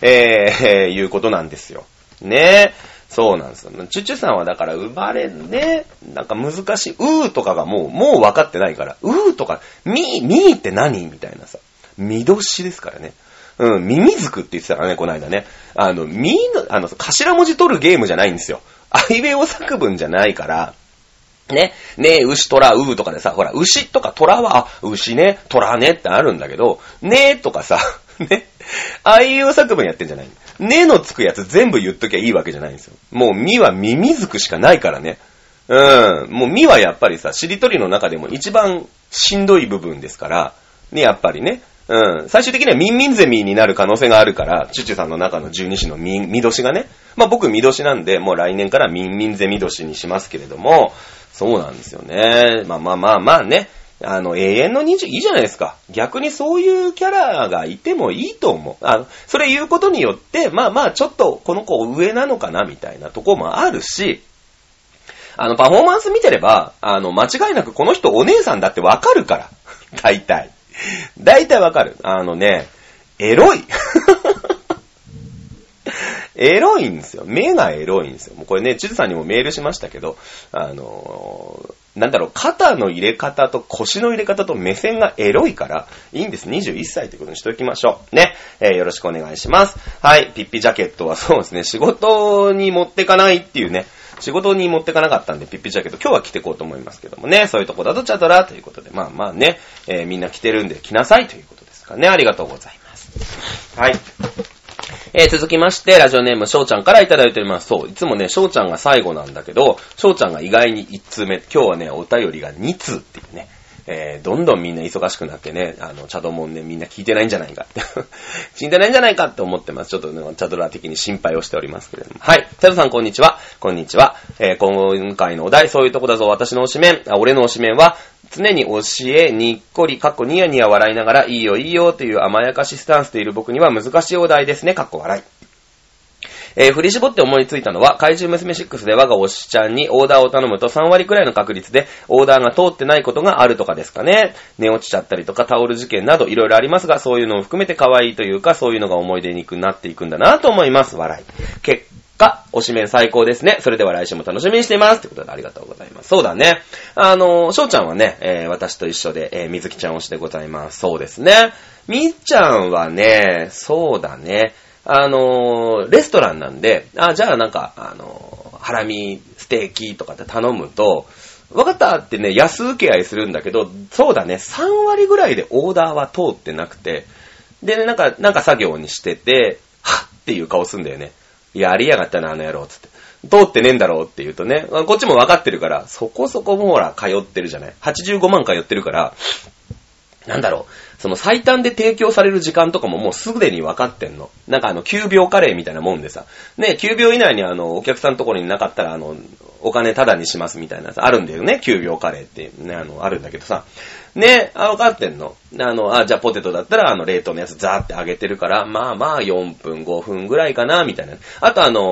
えー、えーいうことなんですよ。ねそうなんですよ。チュチュさんはだから生まれね、なんか難しい。うーとかがもう、もう分かってないから。うーとか、みー、みーって何みたいなさ。みどしですからね。うん、ミミズクって言ってたからね、この間ね。あの、みーの、あの、頭文字取るゲームじゃないんですよ。アイウェイオ作文じゃないから、ね、ねえ、牛、虎、うーとかでさ、ほら、牛とか虎は、あ、牛ね、虎ねってあるんだけど、ねとかさ、ね、あいう作文やってんじゃないのねのつくやつ全部言っときゃいいわけじゃないんですよ。もう、みはミミズクしかないからね。うん。もう、みはやっぱりさ、しりとりの中でも一番しんどい部分ですから、ね、やっぱりね。うん。最終的にはミンミンゼミになる可能性があるから、チュチュさんの中の十二支のミン、ミドシがね。まあ僕ミドシなんで、もう来年からミンミンゼミドシにしますけれども、そうなんですよね。まあまあまあまあね。あの、永遠の20、いいじゃないですか。逆にそういうキャラがいてもいいと思う。あの、それ言うことによって、まあまあちょっとこの子上なのかなみたいなとこもあるし、あの、パフォーマンス見てれば、あの、間違いなくこの人お姉さんだってわかるから。大体。大体わかる。あのね、エロい。エロいんですよ。目がエロいんですよ。もうこれね、地図さんにもメールしましたけど、あのなんだろう、肩の入れ方と腰の入れ方と目線がエロいから、いいんです。21歳ということにしておきましょう。ね。えーよろしくお願いします。はい。ピッピジャケットはそうですね、仕事に持ってかないっていうね、仕事に持ってかなかったんで、ピッピジャケット今日は着てこうと思いますけどもね、そういうとこだとチャドラということで、まあまあね、えーみんな着てるんで着なさいということですかね。ありがとうございます。はい。えー続きまして、ラジオネーム、しょうちゃんからいただいております。そう、いつもね、しょうちゃんが最後なんだけど、しょうちゃんが意外に1通目、今日はね、お便りが2通っていうね、えーどんどんみんな忙しくなってね、あの、チャドモンね、みんな聞いてないんじゃないかって。聞いてないんじゃないかって思ってます。ちょっとね、チャドラ的に心配をしておりますけれども。はい。チャドさん、こんにちは。こんにちは。えー今回のお題、そういうとこだぞ、私の推しメン。あ、俺の推しメンは、常に教え、にっこり、かっこニヤニヤ笑いながら、いいよいいよという甘やかしスタンスでいる僕には難しいお題ですね、かっこ笑い。えー振り絞って思いついたのは、怪獣娘6で我が推しちゃんにオーダーを頼むと3割くらいの確率でオーダーが通ってないことがあるとかですかね。寝落ちちゃったりとかタオル事件などいろいろありますが、そういうのを含めて可愛いというか、そういうのが思い出にくくなっていくんだなと思います。笑い。結果、推しメン最高ですね。それでは来週も楽しみにしています。ということでありがとうございます。そうだね。あの、翔ちゃんはね、えー私と一緒で、えー、水木ちゃん推しでございます。そうですね。みっちゃんはね、そうだね。あのーレストランなんで、あ、じゃあなんか、あのーハラミ、ステーキとかって頼むと、わかったってね、安請け合いするんだけど、そうだね、3割ぐらいでオーダーは通ってなくて、でね、なんか、なんか作業にしてて、はっっていう顔すんだよね。やりやがったな、あの野郎、つって。通ってねえんだろうって言うとね、こっちも分かってるから、そこそこもほら、通ってるじゃない。85万通ってるから、なんだろう、その最短で提供される時間とかももうすでに分かってんの。なんかあの、9秒カレーみたいなもんでさ、ね、9秒以内にあの、お客さんのところになかったらあの、お金タダにしますみたいなさ、あるんだよね、9秒カレーって、ね、あの、あるんだけどさ、ね、あ、分かってんの？あの、あ、じゃあポテトだったらあの、冷凍のやつザーって揚げてるから、まあまあ4分、5分ぐらいかな、みたいな。あとあの、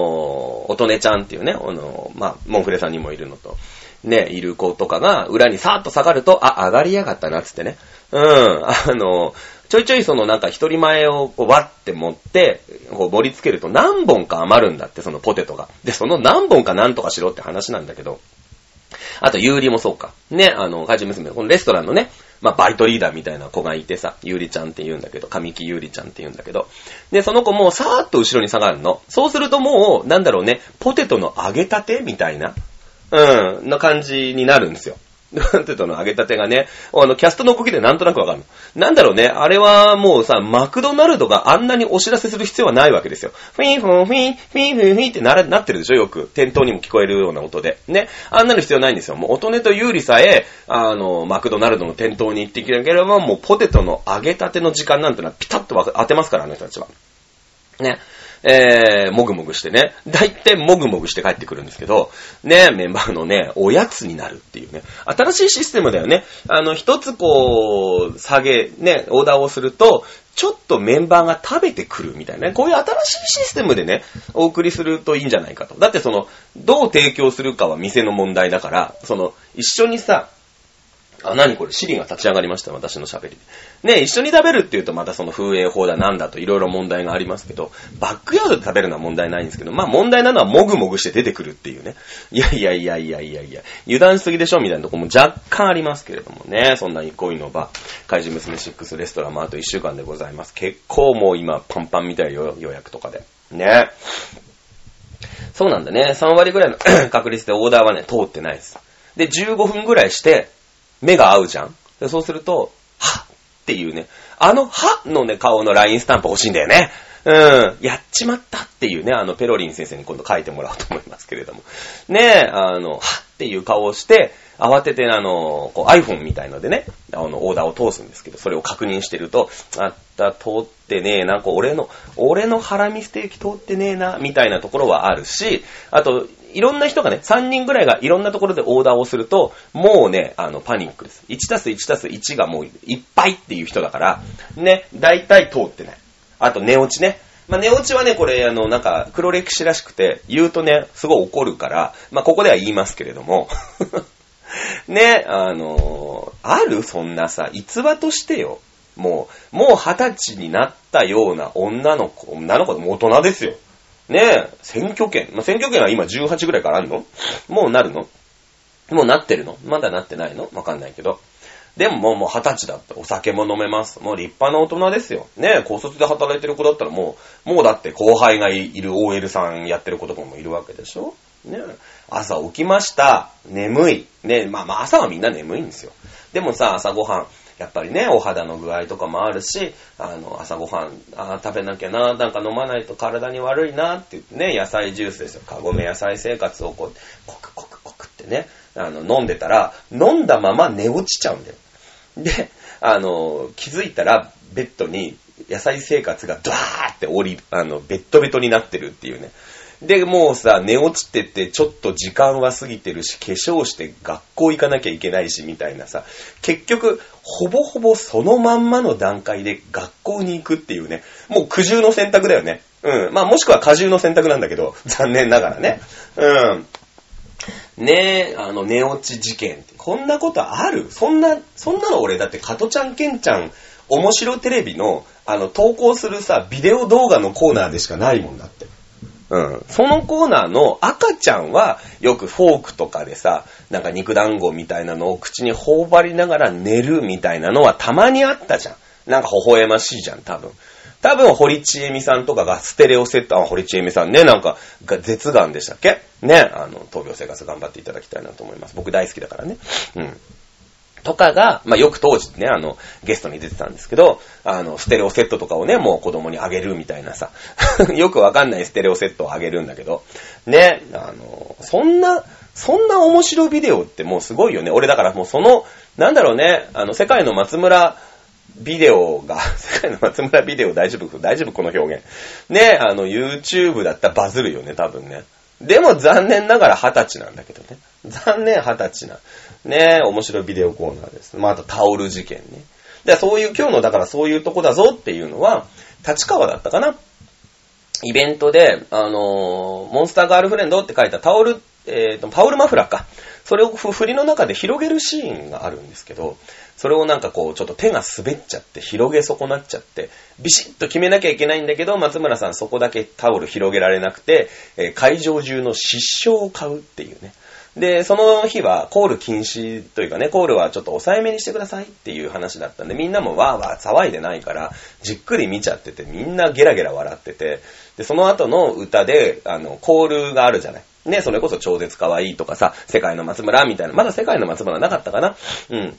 おとねちゃんっていうね、あの、まあ、モンフレさんにもいるのと、ね、いる子とかが裏にさーっと下がると、あ、上がりやがったな、つってね。うん、あの、ちょいちょいそのなんか一人前をこうわって持って、こう盛り付けると何本か余るんだって、そのポテトが。で、その何本か何とかしろって話なんだけど。あと、ゆうりもそうか。ね、あの、怪獣娘、このレストランのね、まあ、バイトリーダーみたいな子がいてさ、ゆうりちゃんって言うんだけど、神木ゆうりちゃんって言うんだけど、で、その子もさーっと後ろに下がるの。そうするともう、なんだろうね、ポテトの揚げたてみたいな、うん、な感じになるんですよ。ポテトの揚げたてがね、あの、キャストの動きでなんとなくわかるの。なんだろうね、あれはもうさ、マクドナルドがあんなにお知らせする必要はないわけですよ。フィンフォンフィン、フィンフィンフィンってななってるでしょ、よく。店頭にも聞こえるような音で。ね。あんなの必要ないんですよ。もう、音音と有利さえ、あの、マクドナルドの店頭に行ってきなければ、もうポテトの揚げたての時間なんてのはピタッと当てますから、あの人たちは。ね。えー、もぐもぐしてね。大体もぐもぐして帰ってくるんですけど、ね、メンバーのね、おやつになるっていうね。新しいシステムだよね。あの、一つこう、下げ、ね、オーダーをすると、ちょっとメンバーが食べてくるみたいなね。こういう新しいシステムでね、お送りするといいんじゃないかと。だってその、どう提供するかは店の問題だから、その、一緒にさ、あ、何これ、シリが立ち上がりました、私の喋り。ね、一緒に食べるっていうとまたその風営法だなんだといろいろ問題がありますけど、バックヤードで食べるのは問題ないんですけど、まあ問題なのはもぐもぐして出てくるっていうね。いやいやいやいやいやいや、油断しすぎでしょみたいなとこも若干ありますけれどもね、そんな憩いの場、怪獣娘6レストランもあと1週間でございます。結構もう今パンパンみたいよ、予約とかで。ね。そうなんだね。3割ぐらいの 確率でオーダーはね、通ってないです。で、15分ぐらいして、目が合うじゃんでそうすると、はっっていうね、あのはのね、顔のラインスタンプ欲しいんだよね。うん。やっちまったっていうね、あの、ペロリン先生に今度書いてもらおうと思いますけれども。ねえあの、はっっていう顔をして、慌てて、あの、こう iPhone みたいのでね、あの、オーダーを通すんですけど、それを確認してると、あった、通ってねえな、こう、俺の、俺のハラミステーキ通ってねえな、みたいなところはあるし、あと、いろんな人がね、3人ぐらいがいろんなところでオーダーをすると、もうね、あの、パニックです。1たす1たす1がもういっぱいっていう人だから、ね、大体通ってない。あと、寝落ちね。まあ、寝落ちはね、これ、あの、なんか、黒歴史らしくて、言うとね、すごい怒るから、まあ、ここでは言いますけれども、ね、あのあるそんなさ、逸話としてよ。もう、もう二十歳になったような女の子、女の子でも大人ですよ。ね選挙権。まあ、選挙権は今18ぐらいからあるの？もうなるの？もうなってるの？まだなってないの？わかんないけど。でももうもう二十歳だった。お酒も飲めます。もう立派な大人ですよ。ね高卒で働いてる子だったらもう、もうだって後輩がいる OL さんやってる子とかもいるわけでしょ？ね朝起きました。眠い。ねまあまあ朝はみんな眠いんですよ。でもさ、朝ごはん。やっぱりね、お肌の具合とかもあるし、あの、朝ごはん、あー食べなきゃな、なんか飲まないと体に悪いなって言ってね、野菜ジュースですよ。かごめ野菜生活をこう、コクコクコクってね、あの、飲んでたら、飲んだまま寝落ちちゃうんだよ。で、あの、気づいたら、ベッドに野菜生活がドワーって降り、あの、ベッドベトになってるっていうね。で、もうさ、寝落ちてて、ちょっと時間は過ぎてるし、化粧して学校行かなきゃいけないし、みたいなさ、結局、ほぼほぼそのまんまの段階で学校に行くっていうね、もう苦渋の選択だよね。うん。まあもしくは過重の選択なんだけど、残念ながらね。うん。ねえ、あの、寝落ち事件。こんなことある？そんな、そんなの俺、だって、加トちゃん、ケンちゃん、面白テレビの、あの、投稿するさ、ビデオ動画のコーナーでしかないもんだって。そのコーナーの赤ちゃんは、よくフォークとかでさ、なんか肉団子みたいなのを口に頬張りながら寝るみたいなのはたまにあったじゃん。なんか微笑ましいじゃん、多分。多分、堀ちえみさんとかがステレオセット、あ、堀ちえみさんね、なんか、が絶眼でしたっけ？ね、あの、闘病生活頑張っていただきたいなと思います。僕大好きだからね。うん。とかが、まあ、よく当時ね、あの、ゲストに出てたんですけど、あの、ステレオセットとかをね、もう子供にあげるみたいなさ、よくわかんないステレオセットをあげるんだけど、ね、あの、そんな、そんな面白ビデオってもうすごいよね。俺だからもうその、なんだろうね、あの、世界の松村、ビデオが、世界の松村ビデオ大丈夫大丈夫この表現。ね、あの、YouTube だったらバズるよね、多分ね。でも残念ながら二十歳なんだけどね。残念二十歳な。ね面白いビデオコーナーです。まあ、あとタオル事件ね。で、そういう、今日のだからそういうとこだぞっていうのは、立川だったかなイベントで、あのーモンスターガールフレンドって書いたタオル、えっ、と、タオルマフラーか。それを振りの中で広げるシーンがあるんですけど、それをなんかこう、ちょっと手が滑っちゃって、広げ損なっちゃって、ビシッと決めなきゃいけないんだけど、松村さんそこだけタオル広げられなくて、えー会場中の失笑を買うっていうね。で、その日はコール禁止というかね、コールはちょっと抑えめにしてくださいっていう話だったんで、みんなもわーわー騒いでないから、じっくり見ちゃってて、みんなゲラゲラ笑ってて、で、その後の歌で、あの、コールがあるじゃない。ね、それこそ超絶可愛いとかさ、世界の松村みたいな、まだ世界の松村なかったかな？うん。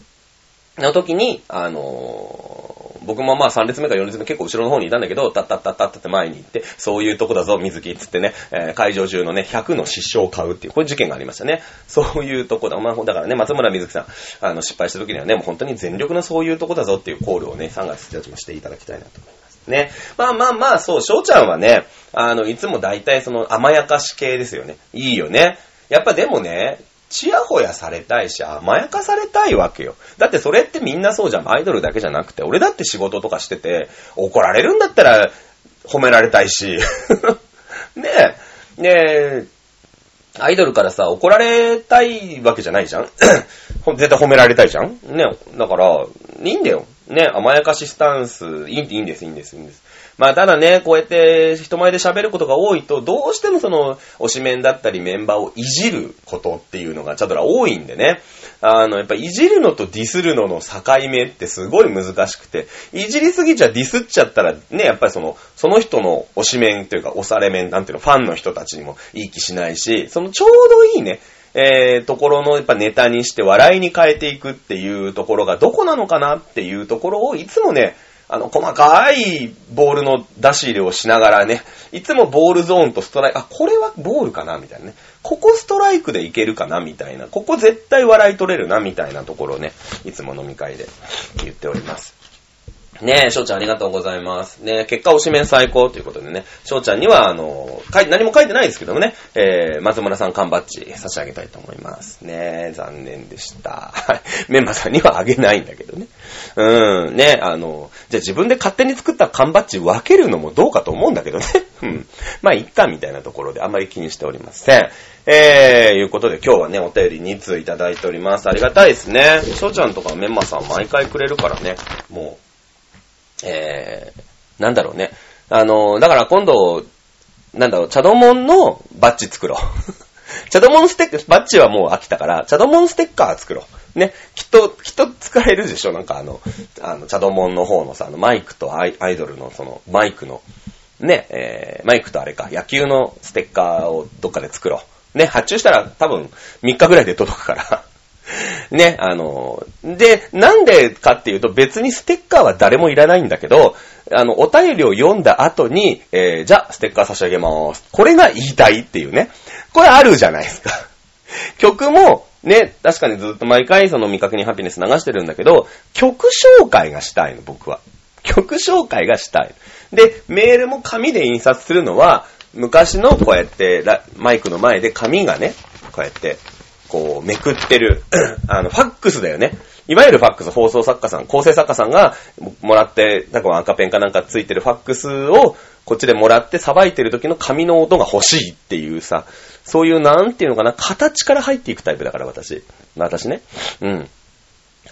の時に、あのー僕もまあ3列目か4列目結構後ろの方にいたんだけど、タッタッタッタッタって前に行って、そういうとこだぞ、水木つってね、えー会場中のね、100の失笑を買うっていう、こういう事件がありましたね。そういうとこだ。まあ、だからね、松村水木さん、あの、失敗した時にはね、もう本当に全力のそういうとこだぞっていうコールをね、3月1日もしていただきたいなと思います。ね。まあまあまあ、そう、翔ちゃんはね、あの、いつも大体その甘やかし系ですよね。いいよね。やっぱでもね、ちやほやされたいし、甘やかされたいわけよ。だってそれってみんなそうじゃん。アイドルだけじゃなくて、俺だって仕事とかしてて、怒られるんだったら褒められたいし。ねえ、ねえ、アイドルからさ、怒られたいわけじゃないじゃん 絶対褒められたいじゃんねえだから、いいんだよ。ねえ甘やかしスタンス、いいいいんです、いいんです、いいんです。まあ、ただね、こうやって人前で喋ることが多いと、どうしてもその、推しメンだったりメンバーをいじることっていうのが、チャドラ多いんでね。あの、やっぱいじるのとディスるのの境目ってすごい難しくて、いじりすぎちゃディスっちゃったら、ね、やっぱりその、その人の推しメンというか、推されメン、なんていうの、ファンの人たちにもいい気しないし、そのちょうどいいね、えー、ところのやっぱネタにして笑いに変えていくっていうところがどこなのかなっていうところをいつもね、あの、細かいボールの出し入れをしながらね、いつもボールゾーンとストライク、あ、これはボールかなみたいなね。ここストライクでいけるかなみたいな。ここ絶対笑い取れるなみたいなところをね、いつも飲み会で言っております。ねえ、翔ちゃんありがとうございます。ねえ、結果推しメン最高ということでね、翔ちゃんには、あの、書い何も書いてないですけどもね、えー、松村さん缶バッジ差し上げたいと思います。ねえ、残念でした。はい。メンマさんにはあげないんだけどね。うん、ねえあの、じゃあ自分で勝手に作った缶バッジ分けるのもどうかと思うんだけどね。うん。まあ、いっかみたいなところであんまり気にしておりません。えー、いうことで今日はね、お便り2通いただいております。ありがたいですね。翔ちゃんとかメンマさん毎回くれるからね、もう、えー、なんだろうね。あの、だから今度、なんだろう、チャドモンのバッジ作ろう。チャドモンステッカー、バッジはもう飽きたから、チャドモンステッカー作ろう。ね。きっと、きっと使えるでしょなんかあの、あの、チャドモンの方のさ、あの、マイクとアイアイドルのその、マイクの、ね、えー、マイクとあれか、野球のステッカーをどっかで作ろう。ね、発注したら多分3日ぐらいで届くから。ね、あの、で、なんでかっていうと別にステッカーは誰もいらないんだけど、あの、お便りを読んだ後に、えー、じゃあ、ステッカー差し上げます。これが言いたいっていうね。これあるじゃないですか。曲も、ね、確かにずっと毎回その未確認ハピネス流してるんだけど、曲紹介がしたいの、僕は。曲紹介がしたい。で、メールも紙で印刷するのは、昔のこうやって、マイクの前で紙がね、こうやって、こう、めくってる、あの、ファックスだよね。いわゆるファックス、放送作家さん、構成作家さんがもらって、なんか赤ペンかなんかついてるファックスをこっちでもらってさばいてる時の紙の音が欲しいっていうさ、そういうなんていうのかな、形から入っていくタイプだから私。私ね。うん。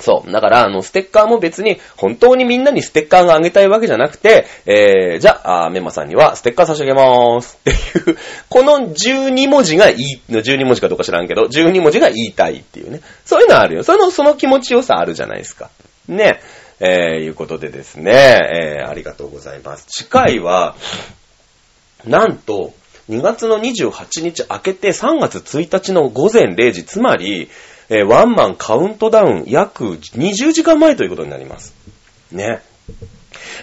そう。だから、あの、ステッカーも別に、本当にみんなにステッカーがあげたいわけじゃなくて、えー、じゃあ、メンマさんにはステッカー差し上げまーすっていう、この12文字がいい、12文字かどうか知らんけど、12文字が言いたいっていうね。そういうのあるよ。その、その気持ちよさあるじゃないですか。ね。えー、いうことでですね、えー、ありがとうございます。次回は、なんと、2月の28日明けて3月1日の午前0時、つまり、えー、ワンマンカウントダウン約20時間前ということになります。ね。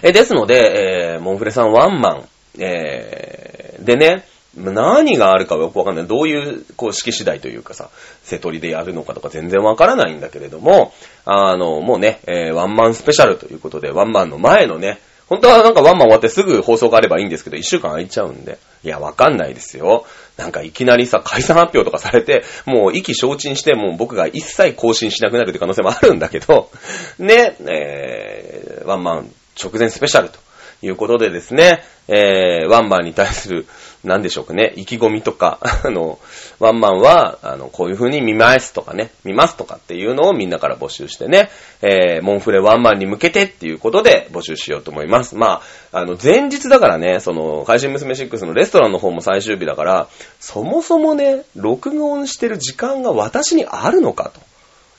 えー、ですので、えー、モンフレさんワンマン、えー、でね、何があるかはよくわかんない。どういう公式次第というかさ、瀬取りでやるのかとか全然わからないんだけれども、あの、もうね、えー、ワンマンスペシャルということで、ワンマンの前のね、本当はなんかワンマン終わってすぐ放送があればいいんですけど、一週間空いちゃうんで。いや、わかんないですよ。なんかいきなりさ、解散発表とかされて、もう意気消沈して、もう僕が一切更新しなくなるって可能性もあるんだけど、ね、えー、ワンマン直前スペシャルということでですね、えー、ワンマンに対するなんでしょうかね、意気込みとか、あの、ワンマンは、あの、こういう風に見ますとかね、見ますとかっていうのをみんなから募集してね、えー、モンフレワンマンに向けてっていうことで募集しようと思います。まあ、あの、前日だからね、その、怪人娘6のレストランの方も最終日だから、そもそもね、録音してる時間が私にあるのかと。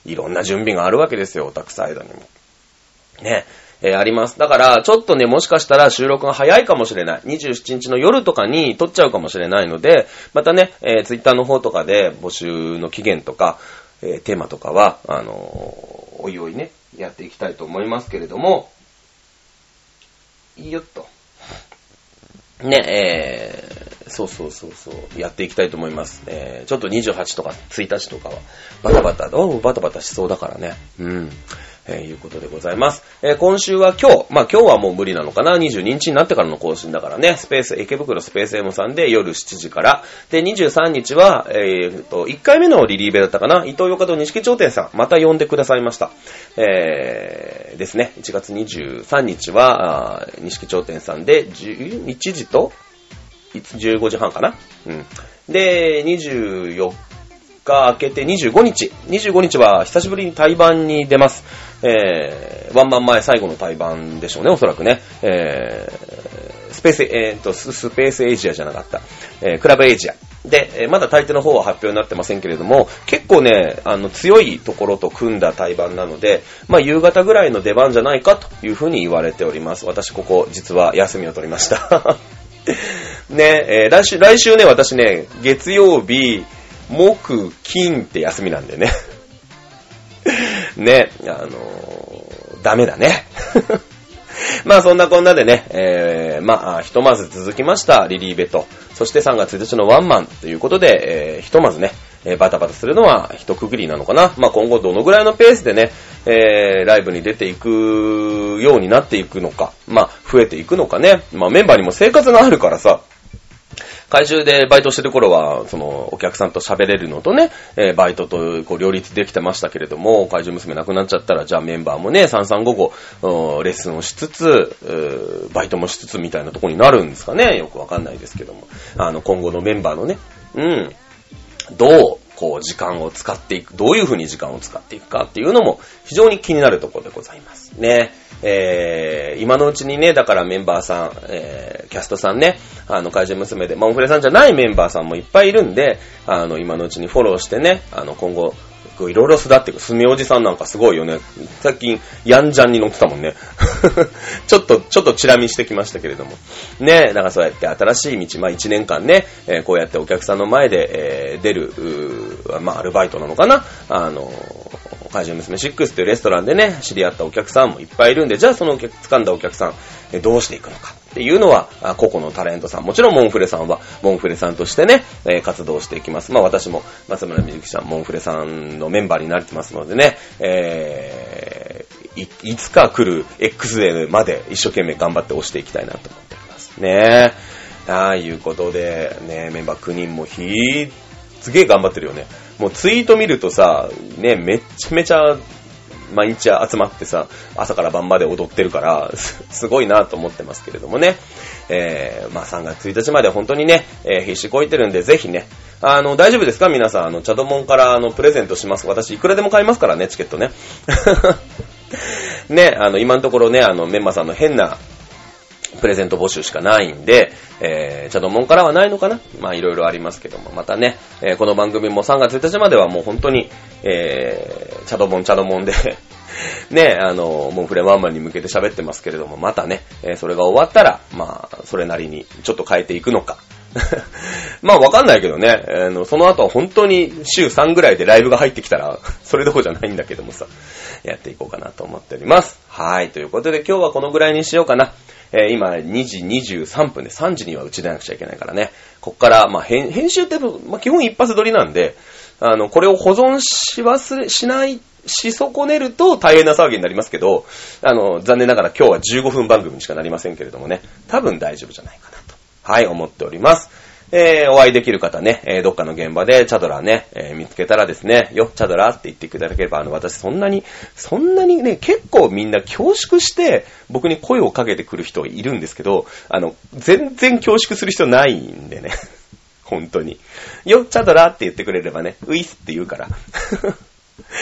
いろんな準備があるわけですよ、オタクサイドにも。ね。えー、あります。だから、ちょっとね、もしかしたら収録が早いかもしれない。27日の夜とかに撮っちゃうかもしれないので、またね、えー、ツイッターの方とかで募集の期限とか、えー、テーマとかは、あのー、おいおいね、やっていきたいと思いますけれども、いいよっと。ね、えー、そうそうそうそう、やっていきたいと思います。えー、ちょっと28とか1日とかは、バタバタ、おう、バタバタしそうだからね。うん。え、いうことでございます。え、今週は今日、まあ今日はもう無理なのかな、22日になってからの更新だからね、スペース、池袋スペース M さんで夜7時から、で、23日は、えー、と、1回目のリリーベだったかな、伊藤洋華堂錦頂点さん、また呼んでくださいました。えー、ですね、1月23日は、錦頂点さんで、11時と、15時半かな。うん。で、24日明けて25日。25日は久しぶりに対バンに出ます。えー、ワンマン前最後の対バンでしょうね、おそらくね。えー、スペース、えー、と、スペースエイジアじゃなかった。えー、クラブエイジア。で、えー、まだ大抵の方は発表になってませんけれども、結構ね、あの、強いところと組んだ対バンなので、まあ、夕方ぐらいの出番じゃないかというふうに言われております。私、ここ、実は休みを取りました。ね、えー、来週、来週ね、私ね、月曜日、木、金って休みなんでね。ね、あのー、ダメだね。まあそんなこんなでね、えー、まあひとまず続きましたリリーベと、そして3月1日のワンマンということで、えー、ひとまずね、えー、バタバタするのは一区切りなのかな。まあ今後どのぐらいのペースでね、えー、ライブに出ていくようになっていくのか、まあ増えていくのかね。まあメンバーにも生活があるからさ、会中でバイトしてる頃は、その、お客さんと喋れるのとね、えー、バイトとこう両立できてましたけれども、会場娘亡くなっちゃったら、じゃあメンバーもね、3355、レッスンをしつつ、バイトもしつつみたいなとこになるんですかね。よくわかんないですけども。あの、今後のメンバーのね、うん、どう、こう、時間を使っていく、どういう風に時間を使っていくかっていうのも、非常に気になるところでございますね。えー、今のうちにね、だからメンバーさん、えー、キャストさんね、あの、怪獣娘で、モンフレさんじゃないメンバーさんもいっぱいいるんで、あの、今のうちにフォローしてね、あの、今後、いろいろ育っていく。すみおじさんなんかすごいよね。最近、ヤンジャンに乗ってたもんね。ちょっと、ちょっとチラ見してきましたけれども。ね、だからそうやって新しい道、まあ一年間ね、えー、こうやってお客さんの前で、えー、出る、まあアルバイトなのかな？あの怪獣娘6っていうレストランでね、知り合ったお客さんもいっぱいいるんで、じゃあそのお客掴んだお客さん、どうしていくのかっていうのは、個々のタレントさん、もちろんモンフレさんは、モンフレさんとしてね、え活動していきます。まあ私も、松村みゆきちゃん、モンフレさんのメンバーになれてますのでね、えー、い、いつか来る XA まで一生懸命頑張って押していきたいなと思っております。ねああいうことで、ね、メンバー9人もひー、すげえ頑張ってるよね。もうツイート見るとさ、ね、めっちゃめちゃ毎日集まってさ、朝から晩まで踊ってるから、すごいなと思ってますけれどもね。えー、まあ3月1日まで本当にね、えー必死こいてるんで、ぜひね、あの、大丈夫ですか？皆さん、あの、チャドモンから、あの、プレゼントします。私、いくらでも買いますからね、チケットね。ね、あの、今のところね、あの、メンマさんの変な、プレゼント募集しかないんで、えー、チャドモンからはないのかな？まあいろいろありますけども、またね、えーこの番組も3月1日まではもう本当に、えー、チャドモンチャドモンで、ね、あの、モンフレワンマンに向けて喋ってますけれども、またね、えーそれが終わったら、まあ、それなりにちょっと変えていくのか。まあわかんないけどね、あの、その後は本当に週3ぐらいでライブが入ってきたら、それどころじゃないんだけどもさ、やっていこうかなと思っております。はい、ということで今日はこのぐらいにしようかな。えー今2時23分で3時には打ち出なくちゃいけないからね。こっから、まあ編集って、まあ基本一発撮りなんで、あの、これを保存し忘れ、しない、し損ねると大変な騒ぎになりますけど、あの、残念ながら今日は15分番組にしかなりませんけれどもね、多分大丈夫じゃないかなと。はい、思っております。えー、お会いできる方ね、えー、どっかの現場でチャドラーね、えー見つけたらですね、よ、チャドラーって言っていただければ、あの、私そんなに、そんなにね、結構みんな恐縮して、僕に声をかけてくる人いるんですけど、あの、全然恐縮する人ないんでね。本当に。よ、チャドラーって言ってくれればね、ウィスって言うから。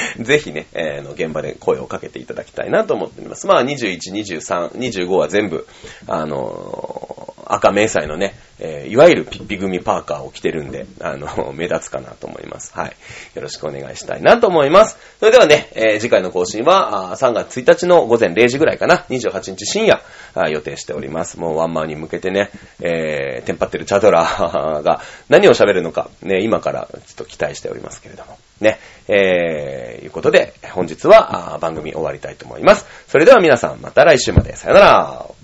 ぜひね、えーの、現場で声をかけていただきたいなと思っております。まあ、21、23、25は全部、あのー赤迷彩のね、えーいわゆるピッピ組パーカーを着てるんで、あの、目立つかなと思います。はい。よろしくお願いしたいなと思います。それではね、えー次回の更新は、3月1日の午前0時ぐらいかな、28日深夜、予定しております。もうワンマンに向けてね、えー、テンパってるチャドラーが何を喋るのか、ね、今からちょっと期待しておりますけれども。ね、えー、いうことで、本日は番組終わりたいと思います。それでは皆さん、また来週まで。さよなら。